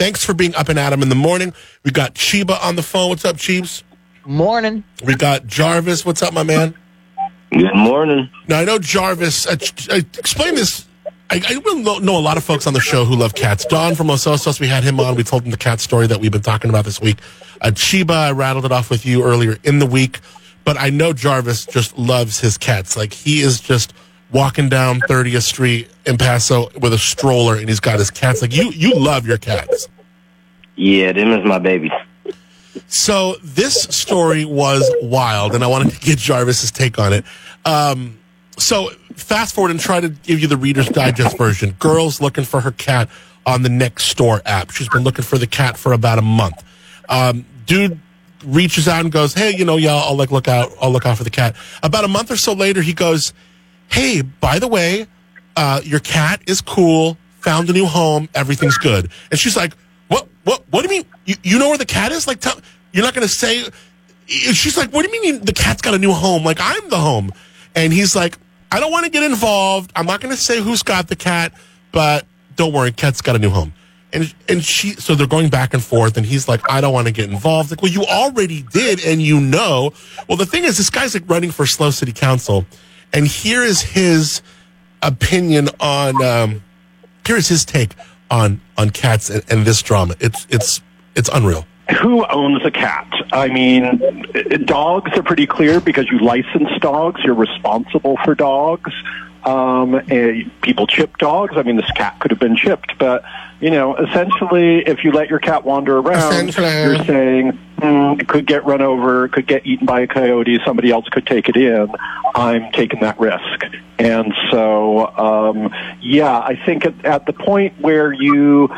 Thanks for being up and at 'em in the morning. We got Chiba on the phone. What's up, Chiefs? Morning. We got Jarvis. What's up, my man? Good morning. Now I know Jarvis. Uh, ch- uh, explain this. I, I will know, know a lot of folks on the show who love cats. Don from Los Osos, we had him on. We told him the cat story that we've been talking about this week. Uh, Chiba, I rattled it off with you earlier in the week, but I know Jarvis just loves his cats. Like he is just walking down 30th Street in Paso with a stroller, and he's got his cats. Like you, you love your cats. Yeah, them is my babies. So this story was wild, and I wanted to get Jarvis's take on it. Um, so fast forward and try to give you the Reader's Digest version. Girl's looking for her cat on the Nextdoor app. She's been looking for the cat for about a month. Um, dude reaches out and goes, "Hey, you know, y'all, I'll like look out. I'll look out for the cat." About a month or so later, he goes, "Hey, by the way, uh, your cat is cool. Found a new home. Everything's good." And she's like, "What? What? What do you mean? You, you know where the cat is? Like, tell, you're not going to say?" She's like, "What do you mean the cat's got a new home? Like, I'm the home." And he's like, "I don't want to get involved. I'm not going to say who's got the cat, but don't worry, cat's got a new home." And and she, so they're going back and forth, and he's like, "I don't want to get involved." Like, well, you already did, and you know. Well, the thing is, this guy's like running for SLO City Council, and here is his opinion on. Um, here is his take on on cats and, and this drama. It's it's it's unreal. who owns a cat? I mean, dogs are pretty clear because you license dogs. You're responsible for dogs. Um, and people chip dogs. I mean, this cat could have been chipped, but you know, essentially, if you let your cat wander around, you're saying mm, it could get run over, it could get eaten by a coyote, somebody else could take it in. I'm taking that risk, and so um, yeah, I think at, at the point where you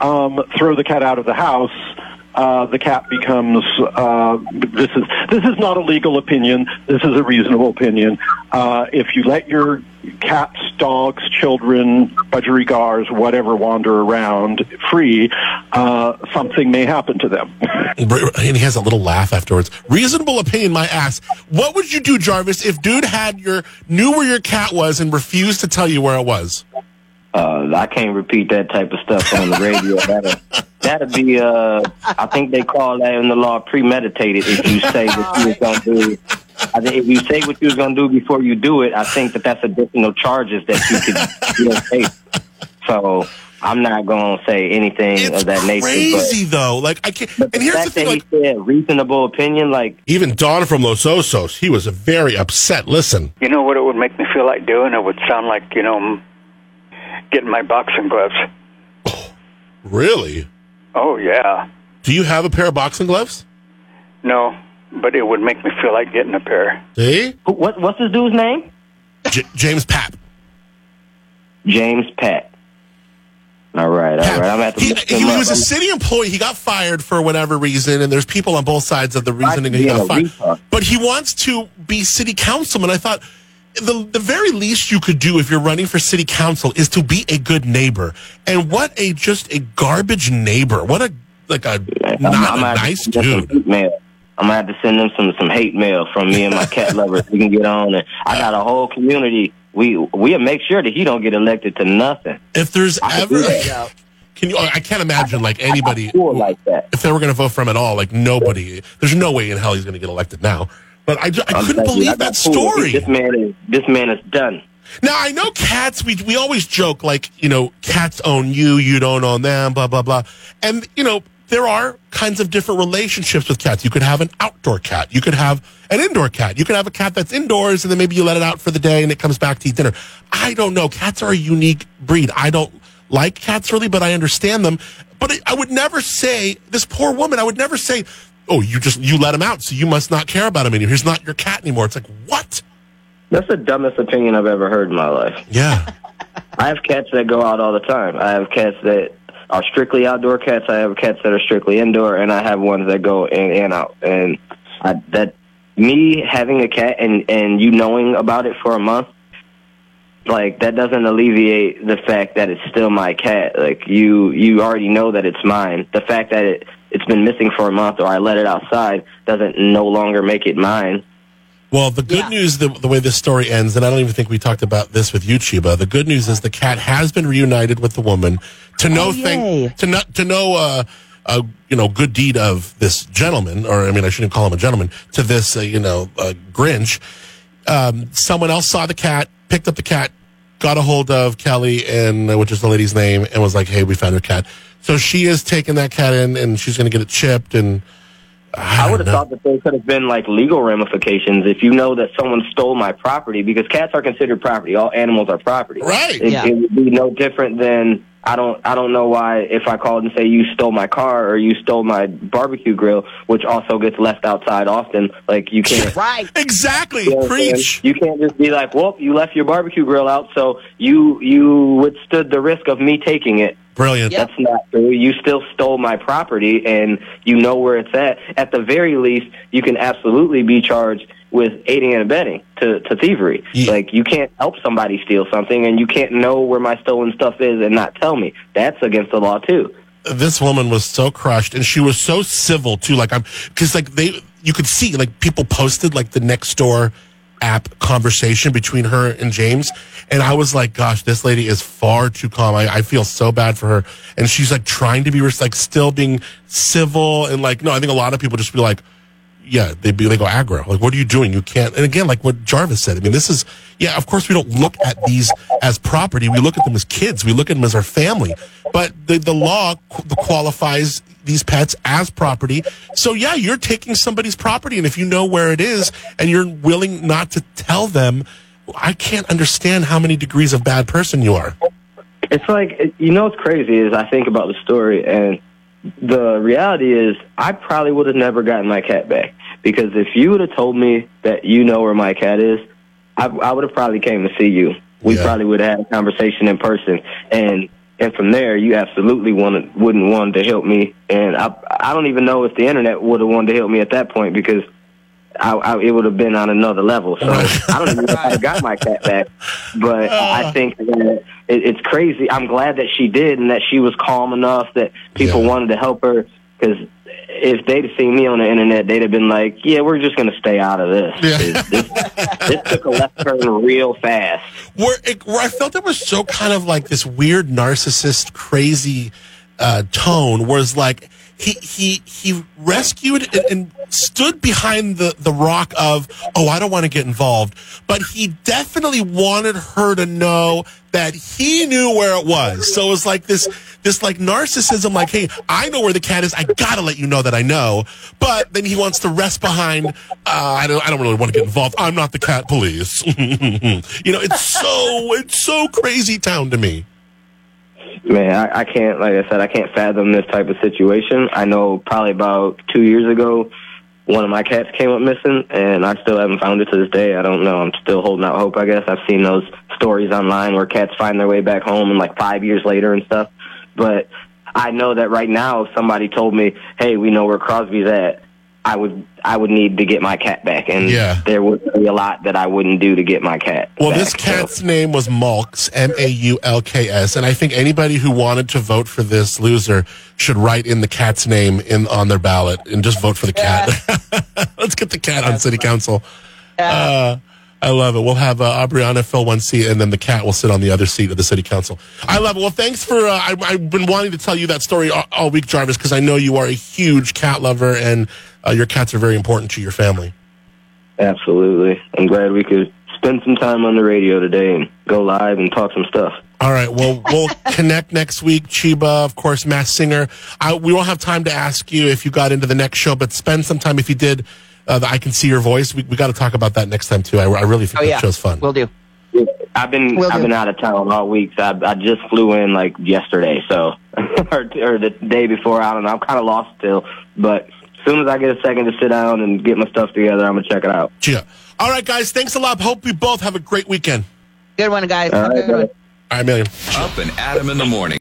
um, throw the cat out of the house, uh, the cat becomes. Uh, this is this is not a legal opinion. This is a reasonable opinion. Uh, if you let your cats, dogs, children, budgerigars, whatever, wander around free, uh, something may happen to them. And he has a little laugh afterwards. Reasonable opinion, my ass. What would you do, Jarvis, if dude had your knew where your cat was and refused to tell you where it was? Uh, I can't repeat that type of stuff on the radio. That'll, that'll be, uh, I think they call that in the law premeditated if you say what you was going to do. I think if you say what you was going to do before you do it, I think that that's additional charges that you could you know, face. So I'm not going to say anything It's of that nature. crazy though. Like I can't. But, but And the here's the fact thing. that Like he said reasonable opinion, like even Don from Los Osos, he was very upset. Listen, You know what it would make me feel like doing? It would sound like, you know, getting my boxing gloves. really? Oh, yeah. Do you have a pair of boxing gloves? No, but it would make me feel like getting a pair. See, who- what, what's this dude's name? J- James Papp. James Pat. All right, all right. I'm at the He, look he him up. was a city employee. He got fired for whatever reason, and there's people on both sides of the reasoning he being got a fired. retard. But he wants to be city councilman. I thought the the very least you could do if you're running for city council is to be a good neighbor. And what a just a garbage neighbor. What a like a I'm- not I'm a nice send them some dude. Mail. I'm gonna have to send them some some hate mail from me and my cat lovers. We can get on, and I got a whole community. We we'll make sure that he don't get elected to nothing. If there's I ever, can you? I can't imagine like anybody like that. if they were going to vote for him at all. Like nobody. There's no way in hell he's going to get elected now. But I, I I'm couldn't believe that story. This man is this man is done. Now I know cats. We we always joke like you know cats own you, you don't own them, blah blah blah. And you know there are kinds of different relationships with cats. You could have an outdoor cat. You could have an indoor cat. You could have a cat that's indoors and then maybe you let it out for the day and it comes back to eat dinner. I don't know. Cats are a unique breed. I don't like cats really, but I understand them. But I- I would never say this poor woman. I would never say, "Oh, you just you let him out, so you must not care about him anymore. He's not your cat anymore." It's like what? That's the dumbest opinion I've ever heard in my life. Yeah. I have cats that go out all the time. I have cats that are strictly outdoor cats. I have cats that are strictly indoor, and I have ones that go in and out. And I, that me having a cat and and you knowing about it for a month, like that doesn't alleviate the fact that it's still my cat. Like you you already know that it's mine. The fact that it it's been missing for a month or I let it outside doesn't no longer make it mine. Well, the good Yeah. news, the, the way this story ends, and I don't even think we talked about this with you, Chiba. The good news is the cat has been reunited with the woman. To no Oh, yay. thank, to not to no, uh, uh, you know, good deed of this gentleman, or I mean, I shouldn't call him a gentleman. To this, uh, you know, uh, Grinch. Um, someone else saw the cat, picked up the cat, got a hold of Kelly, and uh, which is the lady's name, and was like, "Hey, we found her cat." So she is taking that cat in, and she's going to get it chipped, and I would have know. thought that there could have been like legal ramifications if you know that someone stole my property because cats are considered property. All animals are property. Right. It, Yeah. it would be no different than I don't I don't know why if I called and say you stole my car or you stole my barbecue grill, which also gets left outside often. Like you can't. Right. exactly You know preach. You can't just be like, "Well, you left your barbecue grill out, so you you withstood the risk of me taking it." Brilliant. Yep. That's not true. You still stole my property and you know where it's at. At the very least, you can absolutely be charged with aiding and abetting to, to thievery. Yeah. Like, you can't help somebody steal something and you can't know where my stolen stuff is and not tell me. That's against the law, too. this woman was so crushed and she was so civil too like i'm because like they you could see like people posted like the Nextdoor app conversation between her and james and i was like gosh this lady is far too calm i, I feel so bad for her and she's like trying to be like still being civil and like no i think a lot of people just be like yeah, they be they go aggro. Like, what are you doing? You can't. And again, like what Jarvis said. I mean, this is yeah. Of course, we don't look at these as property. We look at them as kids. We look at them as our family. But the the law qualifies these pets as property. So yeah, you're taking somebody's property, and if you know where it is and you're willing not to tell them, I can't understand how many degrees of bad person you are. It's like, you know what's crazy is I think about the story and the reality is I probably would have never gotten my cat back because if you would have told me that you know where my cat is, I, I would have probably came to see you. We Yeah. probably would have had a conversation in person and and from there you absolutely wanted wouldn't want to help me and I I don't even know if the internet would have wanted to help me at that point because I, I, it would have been on another level. So I don't even know if I got my cat back, but I think that it, it's crazy. I'm glad that she did and that she was calm enough that people Yeah. wanted to help her. Because if they'd seen me on the internet, they'd have been like, "Yeah, we're just going to stay out of this. Yeah. this. This took a left turn real fast." where, it, where I felt it was so kind of like this weird narcissist, crazy uh, tone. Was like he he he rescued and, and stood behind the the rock of oh I don't want to get involved, but he definitely wanted her to know that he knew where it was. So it was like this this like narcissism, like hey I know where the cat is. I gotta let you know that I know. But then he wants to rest behind. Uh, I don't I don't really want to get involved. I'm not the cat police. you know it's so it's so crazy town to me. Man, I, I can't, like I said, I can't fathom this type of situation. I know probably about two years ago, one of my cats came up missing, and I still haven't found it to this day. I don't know. I'm still holding out hope, I guess. I've seen those stories online where cats find their way back home and like five years later and stuff. But I know that right now, if somebody told me, hey, we know where Crosby's at, I would I would need to get my cat back, and Yeah. there would be a lot that I wouldn't do to get my cat. Well, back. this So- cat's name was Malks, M A U L K S, and I think anybody who wanted to vote for this loser should write in the cat's name in on their ballot and just vote for the cat. Let's get the cat on city council. Uh, I love it. We'll have uh, Aubriana fill one seat, and then the cat will sit on the other seat of the city council. I love it. Well, thanks for. Uh, I, I've been wanting to tell you that story all, all week, Jarvis, because I know you are a huge cat lover, and uh, your cats are very important to your family. Absolutely. I'm glad we could spend some time on the radio today and go live and talk some stuff. All right. Well, we'll connect next week. Chiba, of course, Masked Singer. I, we won't have time to ask you if you got into the next show, but spend some time if you did. Uh, I can see your voice. We, we got to talk about that next time too. I, I really think Oh that yeah, show's fun. We'll do. I've been Will I've do. been out of town all week. So I, I just flew in like yesterday, so or, or the day before. I don't know. I'm kind of lost still, but as soon as I get a second to sit down and get my stuff together, I'm gonna check it out. Yeah. All right, guys. Thanks a lot. Hope we both have a great weekend. Good one, guys. All right, All right, million. Up and Adam in the morning.